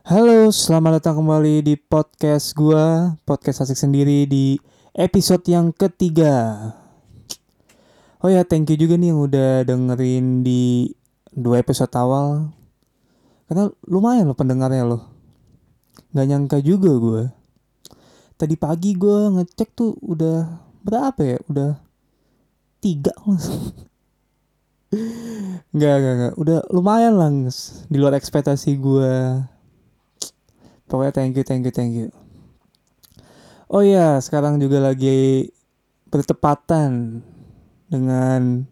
Halo, selamat datang kembali di podcast gua, podcast asik sendiri di episode yang ketiga. Oh ya, thank you juga nih yang udah dengerin di dua episode awal. Karena lumayan loh pendengarnya loh. Gak nyangka juga gue. Tadi pagi gue ngecek tuh udah berapa ya? Udah tiga Enggak, enggak, enggak. Udah lumayan lah di luar ekspektasi gue. Pokoknya thank you, thank you, thank you. Oh iya, sekarang juga lagi bertepatan dengan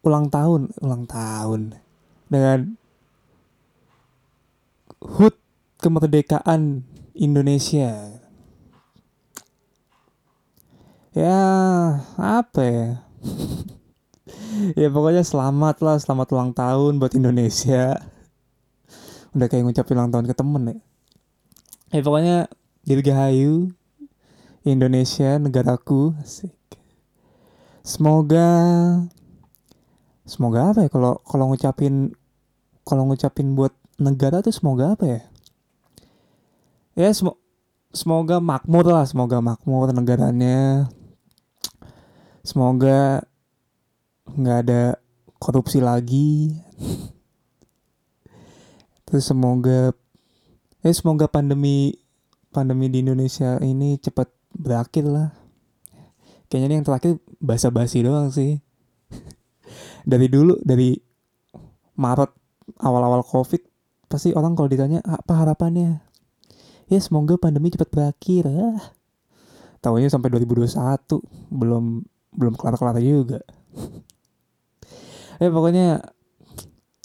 ulang tahun, ulang tahun dengan HUT kemerdekaan Indonesia. Ya, apa ya? ya pokoknya selamat lah, selamat ulang tahun buat Indonesia udah kayak ngucapin ulang tahun ke temen ya. Eh pokoknya dirgahayu Indonesia negaraku asik. Semoga semoga apa ya? Kalau kalau ngucapin kalau ngucapin buat negara tuh semoga apa ya? Ya semo, semoga makmur lah semoga makmur negaranya. Semoga nggak ada korupsi lagi Terus semoga eh semoga pandemi pandemi di Indonesia ini cepat berakhir lah. Kayaknya ini yang terakhir basa-basi doang sih. dari dulu dari Maret awal-awal Covid pasti orang kalau ditanya apa harapannya? Ya semoga pandemi cepat berakhir. Ah. Tahunya sampai 2021 belum belum kelar-kelar juga. eh pokoknya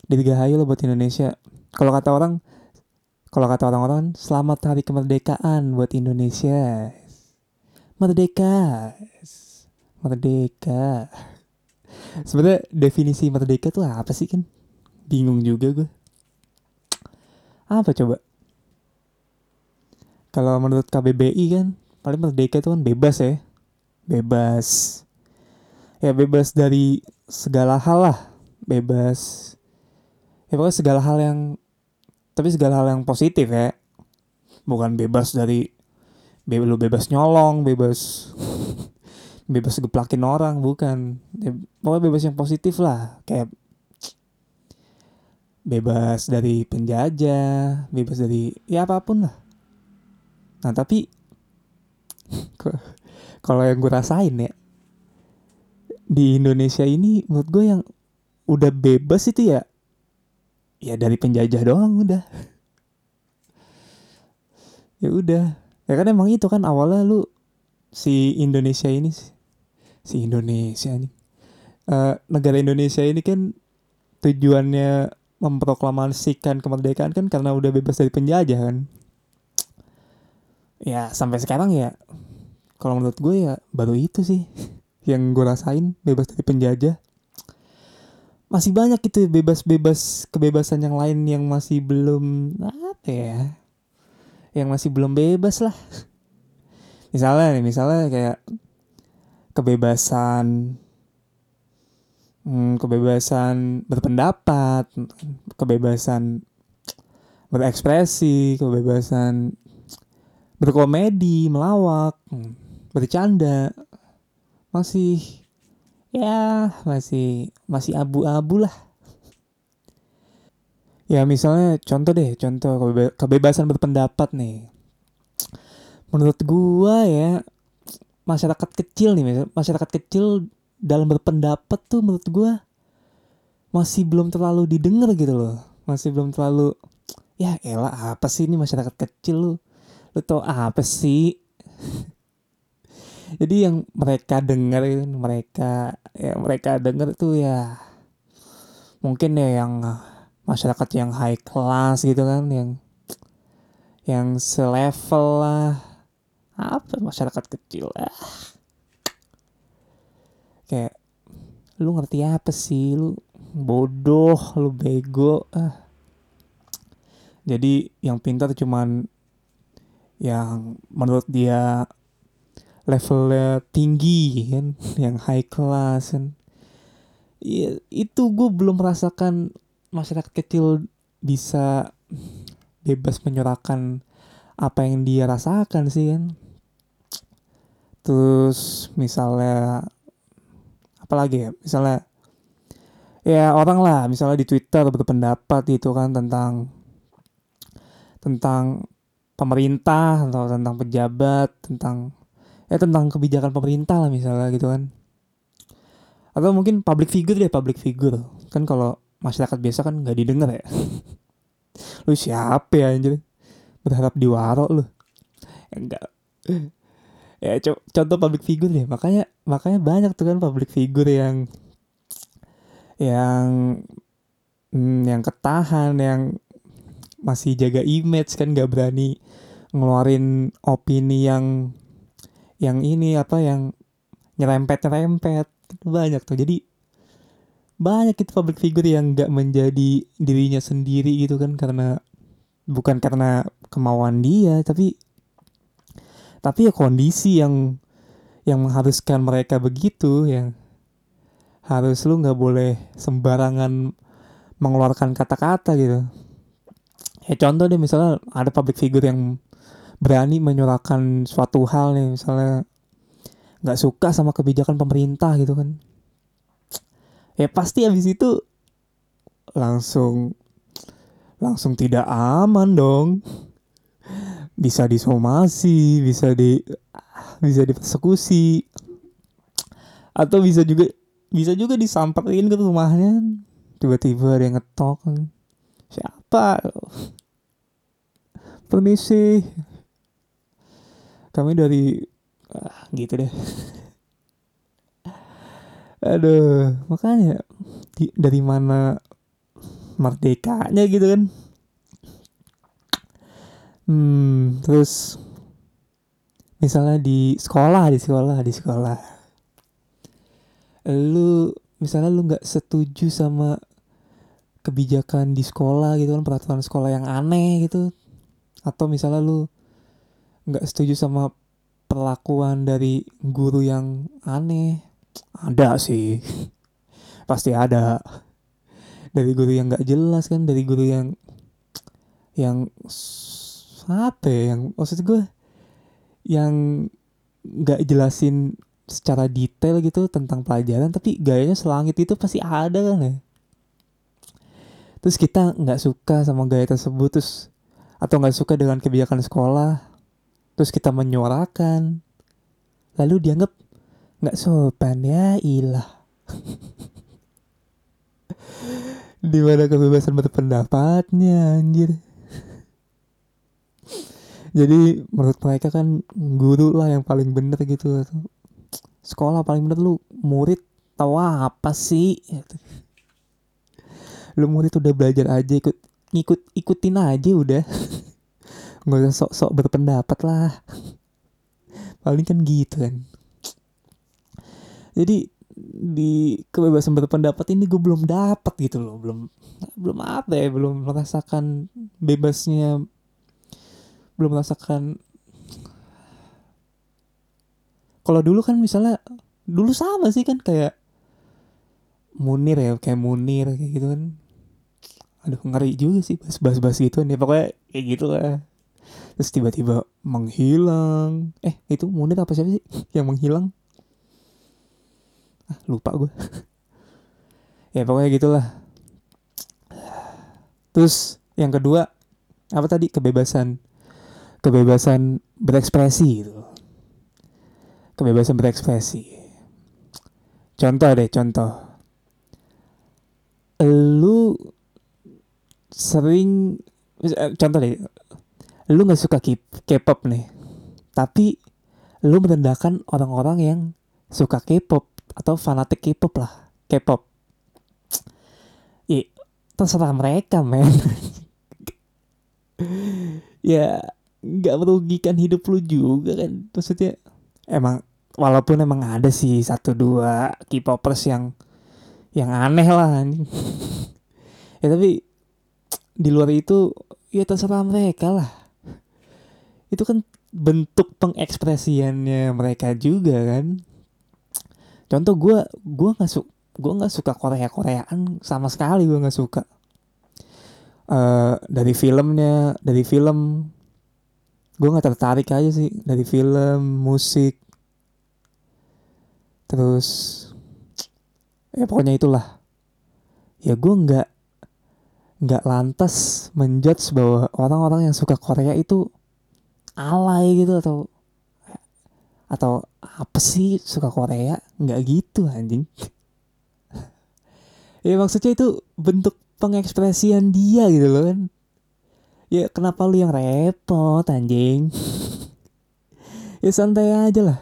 dirgahayu lah buat Indonesia kalau kata orang kalau kata orang-orang selamat hari kemerdekaan buat Indonesia. Merdeka. Merdeka. Sebenarnya definisi merdeka tuh apa sih kan bingung juga gue apa coba? Kalau menurut KBBI kan paling merdeka itu kan bebas ya. Bebas. Ya bebas dari segala hal lah. Bebas. Ya pokoknya segala hal yang tapi segala hal yang positif ya. Bukan bebas dari be lu bebas nyolong bebas bebas geplakin orang bukan. Ya, pokoknya bebas yang positif lah. Kayak bebas dari penjajah bebas dari ya apa pun lah. Nah tapi kalau yang gue rasain ya di Indonesia ini menurut gue yang udah bebas itu ya ya dari penjajah doang udah. Ya udah. Ya kan emang itu kan awalnya lu si Indonesia ini si Indonesia ini uh, negara Indonesia ini kan tujuannya memproklamasikan kemerdekaan kan karena udah bebas dari penjajah kan. Ya sampai sekarang ya kalau menurut gue ya baru itu sih yang gue rasain bebas dari penjajah masih banyak gitu bebas-bebas kebebasan yang lain yang masih belum apa ya yang masih belum bebas lah. Misalnya nih misalnya kayak kebebasan hmm, kebebasan berpendapat kebebasan berekspresi kebebasan berkomedi melawak bercanda masih ya masih masih abu-abu lah. Ya misalnya contoh deh contoh kebebasan berpendapat nih. Menurut gua ya masyarakat kecil nih masyarakat kecil dalam berpendapat tuh menurut gua masih belum terlalu didengar gitu loh. Masih belum terlalu ya elah apa sih ini masyarakat kecil lu? Lu tau apa sih jadi yang mereka dengar mereka ya mereka dengar tuh ya mungkin ya yang masyarakat yang high class gitu kan yang yang selevel lah. Apa masyarakat kecil? Lah kayak lu ngerti apa sih? Lu bodoh lu bego. Ah. Jadi yang pintar cuman yang menurut dia levelnya tinggi kan? Yang high class kan? Ya, itu gue belum merasakan masyarakat kecil bisa bebas menyuarakan apa yang dia rasakan sih kan? Terus misalnya apalagi ya? Misalnya ya orang lah misalnya di Twitter berpendapat itu kan tentang tentang pemerintah atau tentang pejabat tentang ya tentang kebijakan pemerintah lah misalnya gitu kan. Atau mungkin public figure deh public figure. Kan kalau masyarakat biasa kan nggak didengar ya. Lu siapa ya anjir? Berharap diwaro lu. Ya, enggak. Ya co contoh public figure deh. Makanya makanya banyak tuh kan public figure yang yang hmm, yang ketahan yang masih jaga image kan nggak berani ngeluarin opini yang yang ini apa yang nyerempet nyerempet banyak tuh. Jadi banyak itu public figure yang nggak menjadi dirinya sendiri gitu kan karena bukan karena kemauan dia tapi tapi ya kondisi yang yang mengharuskan mereka begitu yang harus lu nggak boleh sembarangan mengeluarkan kata-kata gitu. Ya contoh deh misalnya ada public figure yang berani menyuarakan suatu hal nih misalnya nggak suka sama kebijakan pemerintah gitu kan. Ya pasti habis itu langsung langsung tidak aman dong. Bisa disomasi bisa di bisa dipersekusi atau bisa juga bisa juga disamperin ke rumahnya. Tiba-tiba ada yang ngetok. Siapa? Permisi kami dari ah, gitu deh. Aduh makanya di, dari mana merdekanya gitu kan? Hmm terus misalnya di sekolah di sekolah di sekolah. Lu misalnya lu nggak setuju sama kebijakan di sekolah gitu kan peraturan sekolah yang aneh gitu. Atau misalnya lu nggak setuju sama perlakuan dari guru yang aneh. Ada sih. Pasti ada. Dari guru yang nggak jelas kan dari guru yang yang apa ya yang maksud gue yang nggak jelasin secara detail gitu tentang pelajaran tapi gayanya selangit itu pasti ada kan ya. Terus kita nggak suka sama gaya tersebut terus atau nggak suka dengan kebijakan sekolah terus kita menyuarakan. Lalu dianggap nggak sopan ya ilah. Di mana kebebasan berpendapatnya anjir. Jadi menurut mereka kan guru lah yang paling bener gitu sekolah paling bener lu murid tahu apa sih? Lu murid udah belajar aja ikut ngikut ikutin aja udah nggak usah sok-sok berpendapat lah. Paling kan gitu kan. Jadi di kebebasan berpendapat ini gue belum dapat gitu loh. Belum belum apa ya belum merasakan bebasnya belum merasakan kalau dulu kan misalnya dulu sama sih kan kayak Munir ya kayak Munir kayak gitu kan. Aduh ngeri juga sih bahas-bahas gitu nih pokoknya kayak gitu lah terus tiba-tiba menghilang. Eh itu Munir apa siapa sih yang menghilang? Ah, lupa gue ya pokoknya gitulah. Terus yang kedua apa tadi? Kebebasan kebebasan berekspresi gitu. Kebebasan berekspresi. Contoh deh contoh. Lu sering eh, contoh deh lu nggak suka K-pop nih. Tapi lu merendahkan orang-orang yang suka K-pop atau fanatik K-pop lah K-pop. Ya terserah mereka men. Ya nggak merugikan hidup lu juga kan. Maksudnya emang walaupun emang ada sih satu dua K-popers yang yang aneh lah ya tapi di luar itu ya terserah mereka lah itu kan bentuk pengekspresiannya mereka juga kan? Contoh gue gue nggak suka gue nggak suka Korea Koreaan sama sekali gue nggak suka. Uh, dari filmnya dari film gue nggak tertarik aja sih dari film musik. Terus ya pokoknya itulah. Ya gue nggak nggak lantas menjudge bahwa orang-orang yang suka Korea itu alay gitu atau atau apa sih suka Korea? Nggak gitu anjing. Ya maksudnya itu bentuk pengekspresian dia gitu loh kan. Ya kenapa lu yang repot anjing? Ya santai aja lah.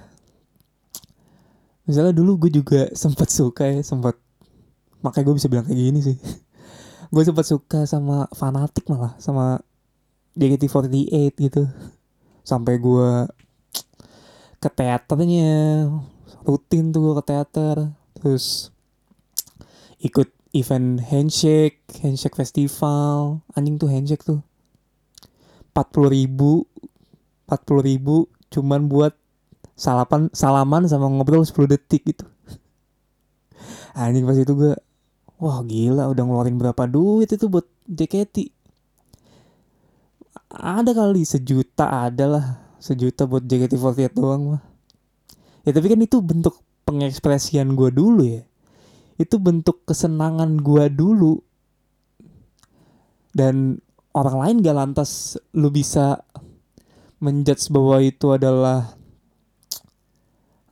Misalnya dulu gue juga sempat suka ya sempat makanya gue bisa bilang kayak gini sih. Gue sempat suka sama fanatik malah sama JKT48 gitu sampai gue ke teaternya. Rutin tuh gue ke teater. Terus ikut event handshake handshake festival. Anjing tuh handshake tuh. Empat puluh ribu empat puluh ribu cuman buat salapan salaman sama ngobrol 10 detik gitu. Anjing pas itu gue wah gila udah ngeluarin berapa duit itu buat JKT ada kali sejuta ada lah. Sejuta buat JKT48 doang mah ya tapi kan itu bentuk pengekspresian gue dulu ya. Itu bentuk kesenangan gue dulu. Dan orang lain gak lantas lu bisa menjudge bahwa itu adalah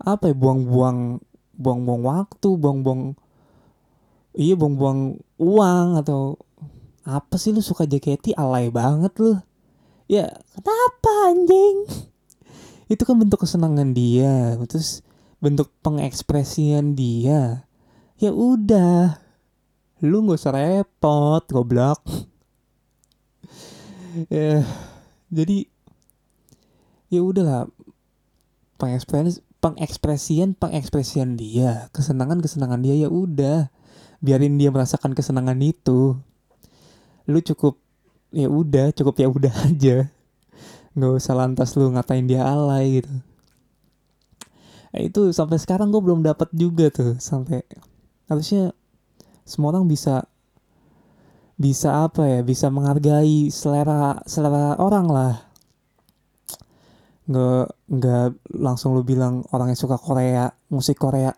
apa ya buang-buang buang-buang waktu buang-buang iya buang-buang uang atau apa sih lu suka JKT? Alay banget lu ya kenapa anjing? Itu kan bentuk kesenangan dia terus bentuk pengekspresian dia. Ya udah lu nggak usah repot goblok. Ya jadi ya udahlah. Pengekspresian pengekspresian pengekspresian dia. Kesenangan kesenangan dia ya udah. Biarin dia merasakan kesenangan itu. Lu cukup ya udah cukup ya udah aja. Nggak usah lantas lu ngatain dia alay gitu. Nah, itu sampai sekarang gue belum dapat juga tuh sampai harusnya semua orang bisa bisa apa ya bisa menghargai selera selera orang lah. Nggak nggak langsung lu bilang orang yang suka Korea musik Korea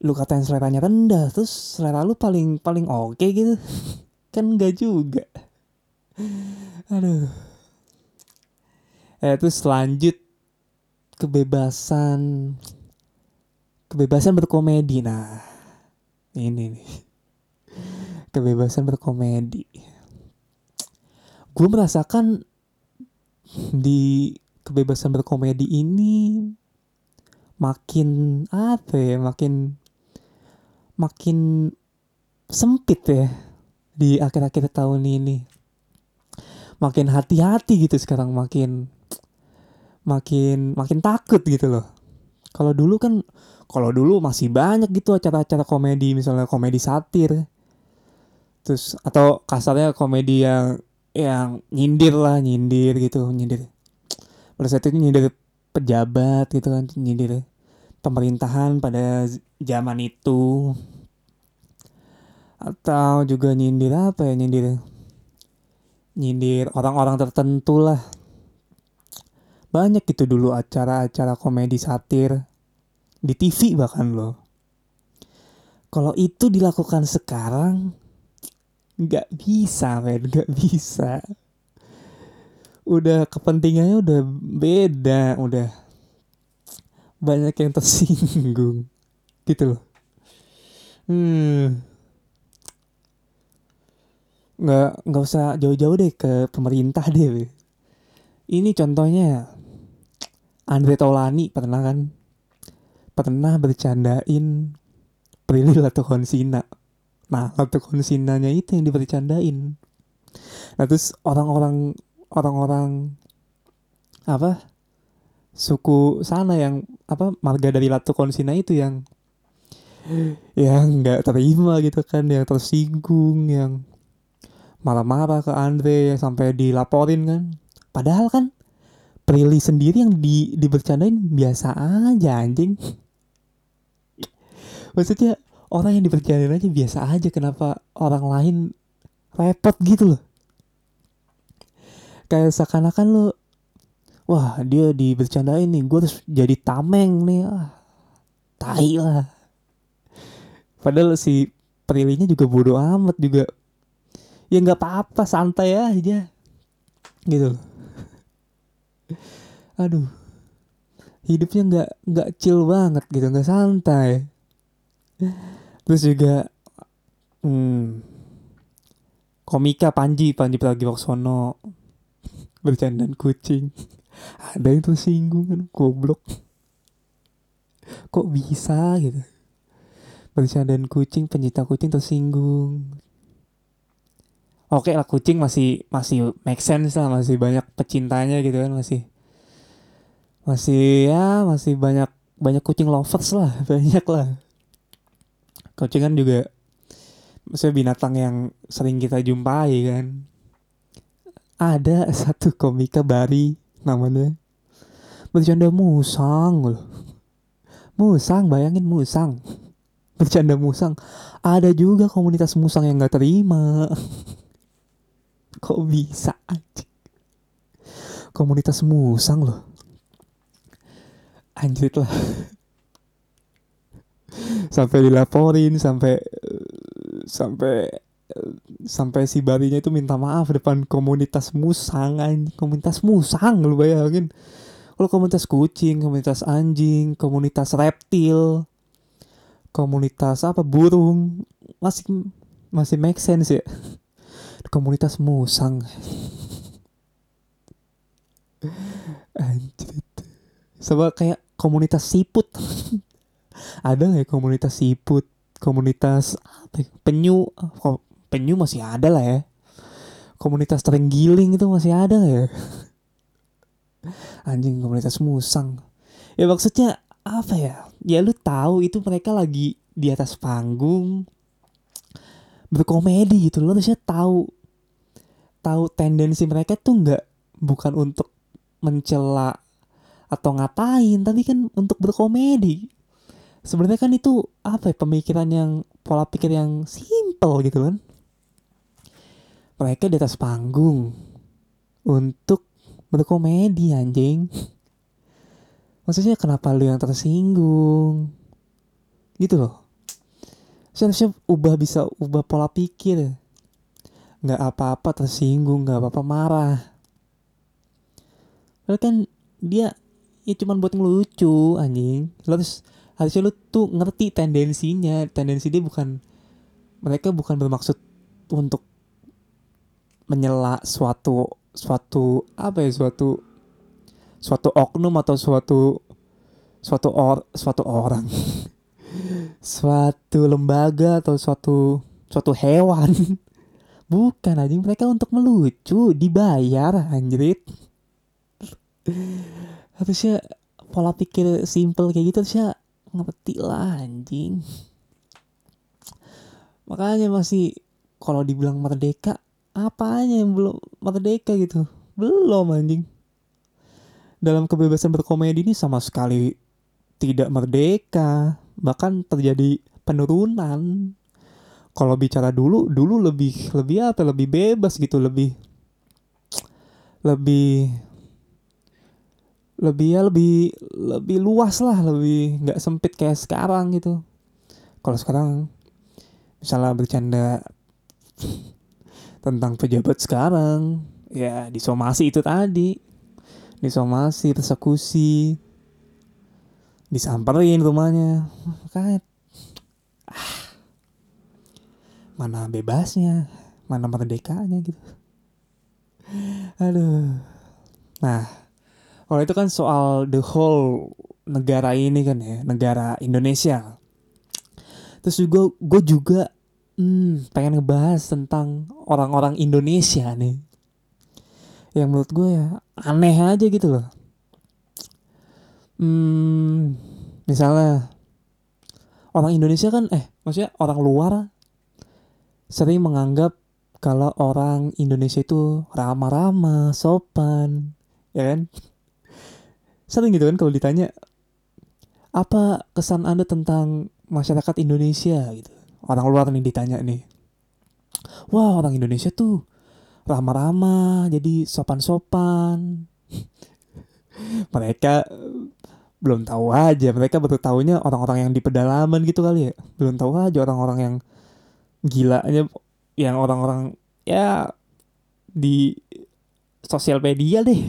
lu katain seleranya rendah terus selera lu paling paling oke okay gitu. Kan enggak juga aduh. Eh terus lanjut. Kebebasan. Kebebasan berkomedi. Nah ini nih. Kebebasan berkomedi. Gue merasakan di kebebasan berkomedi ini makin apa ya makin makin sempit ya di akhir-akhir tahun ini makin hati-hati gitu sekarang makin makin makin takut gitu loh. Kalau dulu kan kalau dulu masih banyak gitu acara-acara komedi misalnya komedi satir. Terus atau kasarnya komedi yang yang nyindir lah nyindir gitu nyindir. Pada saat itu nyindir pejabat gitu kan nyindir pemerintahan pada zaman itu. Atau juga nyindir apa ya nyindir nyindir orang-orang tertentu lah banyak gitu dulu acara-acara komedi satir di TV bahkan loh. Kalau itu dilakukan sekarang nggak bisa, men, nggak bisa. Udah kepentingannya udah beda, udah banyak yang tersinggung, gitu loh. Hmm. Nggak nggak usah jauh-jauh deh ke pemerintah deh. Ini contohnya Andre Taulani pernah kan pernah bercandain Prilly Latukonsina. Nah, Latukonsinanya itu yang dibercandain. Nah, terus orang-orang orang-orang apa suku sana yang apa marga dari Latukonsina itu yang yang nggak terima gitu kan, yang tersinggung, yang marah-marah ke Andre sampai dilaporin kan. Padahal kan Prilly sendiri yang di dibercandain biasa aja anjing. Maksudnya orang yang dipercaya aja biasa aja kenapa orang lain repot gitu loh? Kayak seakan-akan lo wah dia di bercandain nih gue harus jadi tameng nih. Ah tai lah. Padahal si Prilly juga bodoh amat juga ya nggak apa-apa santai aja. Gitu. Aduh. Hidupnya nggak nggak chill banget gitu nggak santai. Terus juga hmm, komika Panji Panji Pragiwaksono. Bercandaan kucing. Ada yang tersinggung kan goblok. Kok bisa gitu? Bercandaan kucing pencinta kucing tersinggung oke lah kucing masih masih make sense lah masih banyak pecintanya gitu kan masih masih ya masih banyak banyak kucing lovers lah banyak lah. Kucing kan juga maksudnya binatang yang sering kita jumpai kan. Ada satu komika Bari namanya. Bercanda musang loh. Musang bayangin musang. Bercanda musang. Ada juga komunitas musang yang nggak terima kok bisa aja komunitas musang loh. Anjir lah. Sampai dilaporin sampai sampai sampai si barinya itu minta maaf depan komunitas musang anjing komunitas musang lu bayangin. Kalau komunitas kucing komunitas anjing komunitas reptil komunitas apa burung masih masih make sense ya komunitas musang anjir Coba kayak komunitas siput. ada nggak ya komunitas siput? Komunitas apa ya? Penyu. Penyu masih ada lah ya. Komunitas terenggiling itu masih ada ya? Anjing komunitas musang. Ya maksudnya apa ya? Ya lu tahu itu mereka lagi di atas panggung berkomedi gitu lo harusnya tahu tahu tendensi mereka tuh nggak bukan untuk mencela atau ngapain tapi kan untuk berkomedi. Sebenarnya kan itu apa ya pemikiran yang pola pikir yang simple gitu kan. Mereka di atas panggung untuk berkomedi anjing. Maksudnya kenapa lu yang tersinggung? Gitu loh seharusnya ubah bisa ubah pola pikir. Nggak apa-apa tersinggung nggak apa-apa marah. Padahal kan dia ya cuman buat ngelucu anjing. Lo harus harusnya lu tuh ngerti tendensinya. Tendensi dia bukan mereka bukan bermaksud untuk menyela suatu suatu apa ya suatu suatu oknum atau suatu suatu or suatu orang suatu lembaga atau suatu suatu hewan. Bukan anjing. Mereka untuk melucu dibayar anjrit. Harusnya pola pikir simple kayak gitu harusnya ngerti lah anjing. Makanya masih kalau dibilang merdeka apanya yang belum merdeka gitu? Belum anjing. Dalam kebebasan berkomedi ini sama sekali tidak merdeka bahkan terjadi penurunan. Kalau bicara dulu dulu lebih lebih apa? Lebih bebas gitu lebih lebih lebih ya lebih lebih luas lah lebih nggak sempit kayak sekarang gitu. Kalau sekarang misalnya bercanda tentang pejabat sekarang ya disomasi itu tadi. Disomasi persekusi disamperin rumahnya kayak ah, mana bebasnya mana merdekanya gitu aduh nah kalau itu kan soal the whole negara ini kan ya, negara Indonesia. Terus juga gue juga hmm, pengen ngebahas tentang orang-orang Indonesia nih. Yang menurut gue ya aneh aja gitu loh. Hmm, misalnya orang Indonesia kan eh maksudnya orang luar sering menganggap kalau orang Indonesia itu ramah-ramah, sopan, ya kan? sering gitu kan kalau ditanya apa kesan anda tentang masyarakat Indonesia? gitu. Orang luar nih ditanya nih wah orang Indonesia tuh ramah-ramah jadi sopan-sopan. Mereka belum tahu aja mereka baru tahunya orang-orang yang di pedalaman gitu kali ya. Belum tahu aja orang-orang yang gilanya yang orang-orang ya di sosial media deh.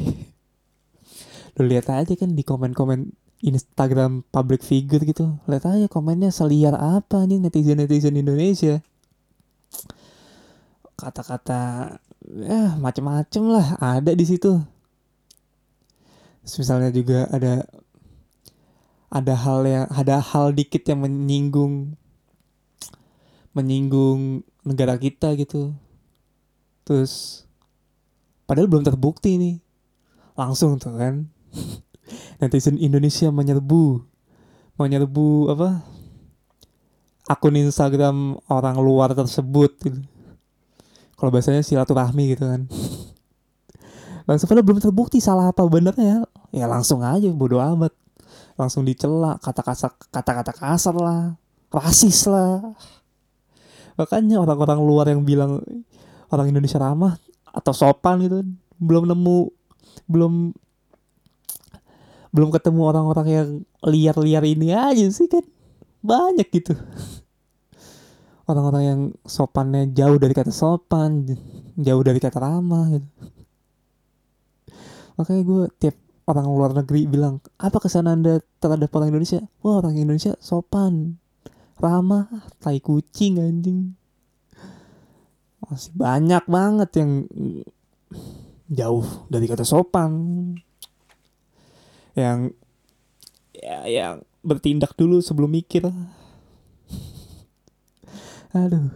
Lu lihat aja kan di komen-komen Instagram public figure gitu. Lihat aja komennya seliar apa nih netizen netizen Indonesia. Kata-kata ya macem-macem lah ada di situ. Misalnya juga ada ada hal yang ada hal dikit yang menyinggung menyinggung negara kita gitu. Terus padahal belum terbukti nih langsung tuh kan. Netizen Indonesia menyerbu menyerbu apa? Akun Instagram orang luar tersebut gitu. kalau bahasanya silaturahmi gitu kan. Langsung padahal belum terbukti salah apa benernya. Ya langsung aja bodo amat langsung dicela kata-kata kata-kata kasar lah rasis lah. Makanya orang-orang luar yang bilang orang Indonesia ramah atau sopan gitu belum nemu belum belum ketemu orang-orang yang liar-liar ini aja sih kan. Banyak gitu. Orang-orang yang sopannya jauh dari kata sopan jauh dari kata ramah gitu. Makanya gue tiap orang luar negeri bilang apa kesan anda terhadap orang Indonesia? Wah orang Indonesia sopan ramah tai kucing anjing. Masih banyak banget yang jauh dari kata sopan. Yang ya yang bertindak dulu sebelum mikir. Aduh.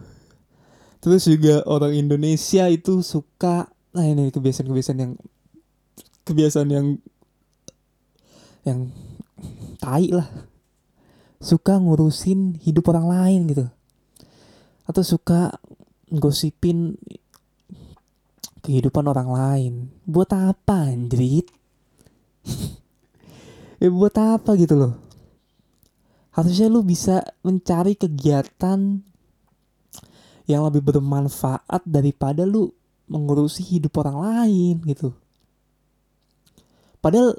Terus juga orang Indonesia itu suka nah ini kebiasaan-kebiasaan yang kebiasaan yang yang tai lah. Suka ngurusin hidup orang lain gitu. Atau suka gosipin kehidupan orang lain. Buat apa anjrit? Ya buat apa gitu loh. Harusnya lu bisa mencari kegiatan yang lebih bermanfaat daripada lu mengurusi hidup orang lain gitu. Padahal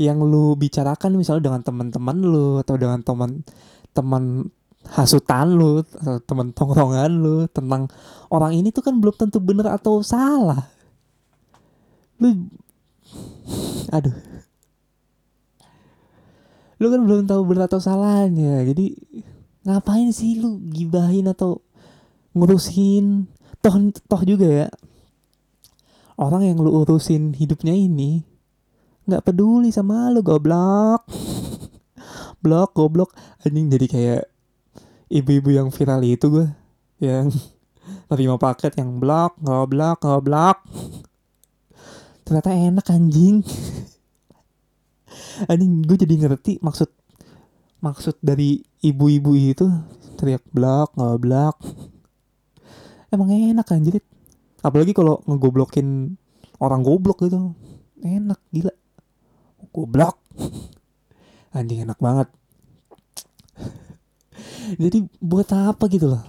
yang lu bicarakan misalnya dengan teman-teman lu atau dengan teman teman hasutan lu atau teman tongkrongan lu tentang orang ini tuh kan belum tentu bener atau salah. Lu aduh. Lu kan belum tahu bener atau salahnya jadi ngapain sih lu gibahin atau ngurusin? Toh toh juga ya orang yang lu urusin hidupnya ini nggak peduli sama lu goblok. Blok goblok. Anjing jadi kayak ibu-ibu yang viral itu gue yang terima paket yang blok goblok goblok. Ternyata enak anjing. Anjing gue jadi ngerti maksud maksud dari ibu-ibu itu. Teriak blok goblok. Emang enak anjir. Apalagi kalau ngegoblokin orang goblok gitu. Enak gila goblok. Anjing enak banget. Jadi buat apa gitu loh?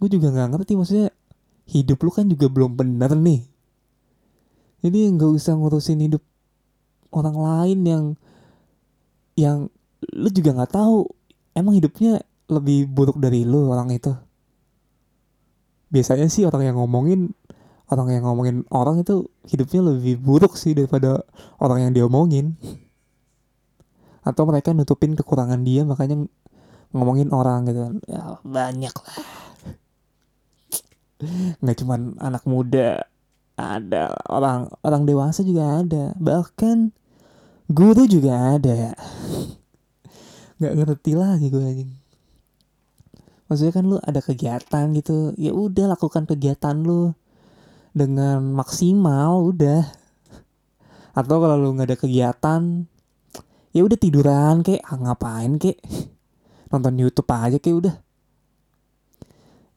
Gue juga nggak ngerti maksudnya hidup lu kan juga belum bener nih. Jadi nggak usah ngurusin hidup orang lain yang yang lu juga nggak tahu emang hidupnya lebih buruk dari lu orang itu. Biasanya sih orang yang ngomongin orang yang ngomongin orang itu hidupnya lebih buruk sih daripada orang yang diomongin. Atau mereka nutupin kekurangan dia makanya ngomongin orang gitu. Ya banyak lah. Nggak cuman anak muda ada orang orang dewasa juga ada. Bahkan guru juga ada. Nggak ngerti lagi gue anjing. Maksudnya kan lu ada kegiatan gitu. Ya udah lakukan kegiatan lu dengan maksimal udah. Atau kalau lu nggak ada kegiatan ya udah tiduran kayak ah, ngapain kayak nonton YouTube aja kayak udah.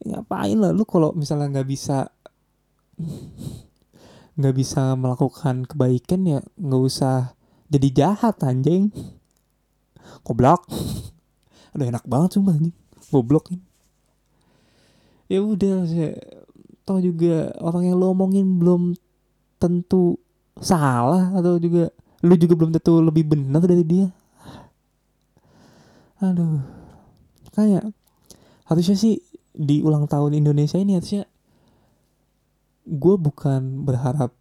Ya, ngapain lah lu kalau misalnya nggak bisa nggak bisa melakukan kebaikan ya nggak usah jadi jahat anjing. Goblok. Aduh enak banget sumpah anjing. Goblok. Ya udah toh juga orang yang lo omongin belum tentu salah atau juga lu juga belum tentu lebih benar dari dia. Aduh. Kayak harusnya sih di ulang tahun Indonesia ini harusnya gue bukan berharap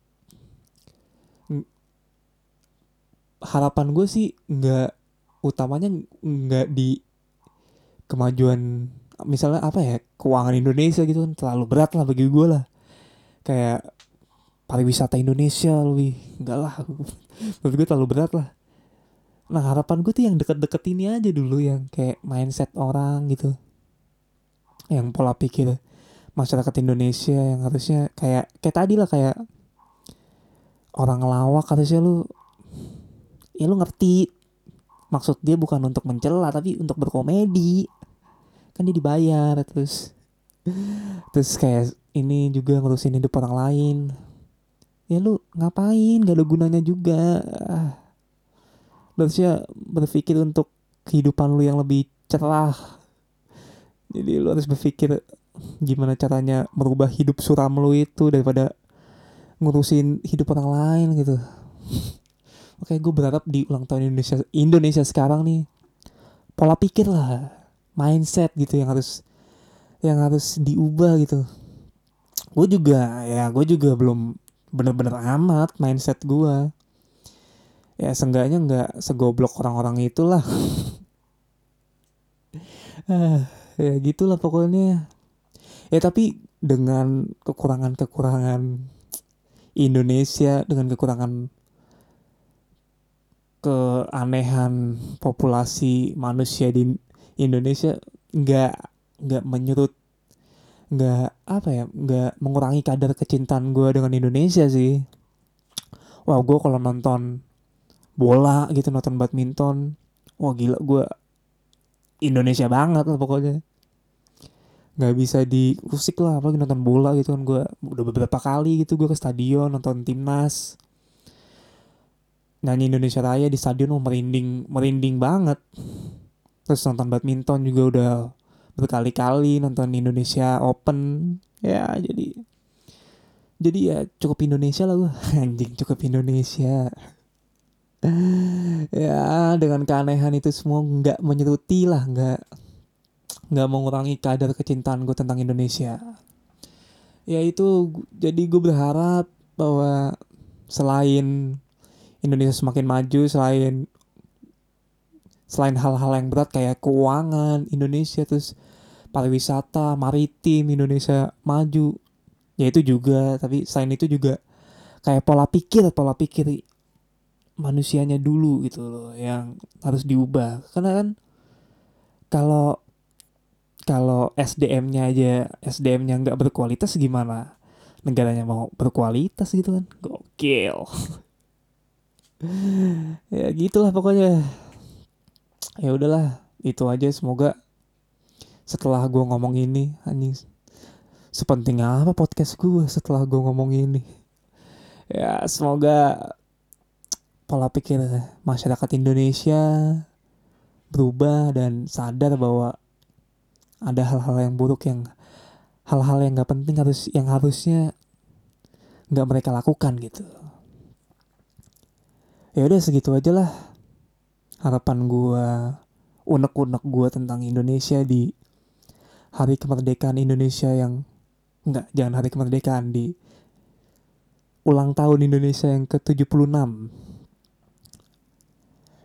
harapan gue sih nggak utamanya nggak di kemajuan misalnya apa ya keuangan Indonesia gitu kan terlalu berat lah bagi gue lah. Kayak pariwisata Indonesia lebih enggak lah. Menurut gue terlalu berat lah. Nah harapan gue tuh yang deket-deket ini aja dulu yang kayak mindset orang gitu. Yang pola pikir masyarakat Indonesia yang harusnya kayak kayak tadi lah kayak orang lawak harusnya lu ya lu ngerti. Maksud dia bukan untuk mencela tapi untuk berkomedi kan dia dibayar terus terus kayak ini juga ngurusin hidup orang lain. Ya lu ngapain? Gak ada gunanya juga. Harusnya berpikir untuk kehidupan lu yang lebih cerah. Jadi lu harus berpikir gimana caranya merubah hidup suram lu itu daripada ngurusin hidup orang lain gitu. Oke gue berharap di ulang tahun Indonesia Indonesia sekarang nih pola pikir lah mindset gitu yang harus yang harus diubah gitu. Gue juga ya gue juga belum bener-bener amat mindset gue ya seenggaknya nggak segoblok orang-orang itulah. Ah, ya gitulah pokoknya. Ya tapi dengan kekurangan-kekurangan Indonesia dengan kekurangan keanehan populasi manusia di Indonesia nggak nggak menyurut nggak apa ya nggak mengurangi kadar kecintaan gue dengan Indonesia sih. Wah gue kalau nonton bola gitu nonton badminton wah gila gue Indonesia banget lah pokoknya. Nggak bisa diusik lah apalagi nonton bola gitu kan gue udah beberapa kali gitu gue ke stadion nonton timnas. Nyanyi Indonesia Raya di stadion oh merinding merinding banget terus nonton badminton juga udah berkali-kali nonton Indonesia Open. Ya jadi jadi ya cukup Indonesia lah gue anjing cukup Indonesia. Ya dengan keanehan itu semua nggak menyeruti lah nggak nggak mengurangi kadar kecintaan gue tentang Indonesia. Ya itu jadi gue berharap bahwa selain Indonesia semakin maju selain selain hal-hal yang berat kayak keuangan Indonesia terus pariwisata maritim Indonesia maju. Ya itu juga tapi selain itu juga kayak pola pikir pola pikir manusianya dulu gitu loh yang harus diubah. Karena kan kalau kalau SDM-nya aja SDM-nya nggak berkualitas gimana negaranya mau berkualitas gitu kan? Gokil. Ya gitulah pokoknya ya udahlah itu aja. Semoga setelah gue ngomong ini anjing sepenting apa podcast gue setelah gue ngomong ini? Ya semoga pola pikir masyarakat Indonesia berubah dan sadar bahwa ada hal-hal yang buruk yang hal-hal yang nggak penting harus yang harusnya nggak mereka lakukan gitu. Ya udah segitu aja lah harapan gue unek-unek gue tentang Indonesia di hari kemerdekaan Indonesia yang enggak jangan hari kemerdekaan di ulang tahun Indonesia yang ke-76.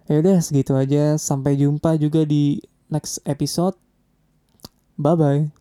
Ya udah segitu aja. Sampai jumpa juga di next episode. Bye bye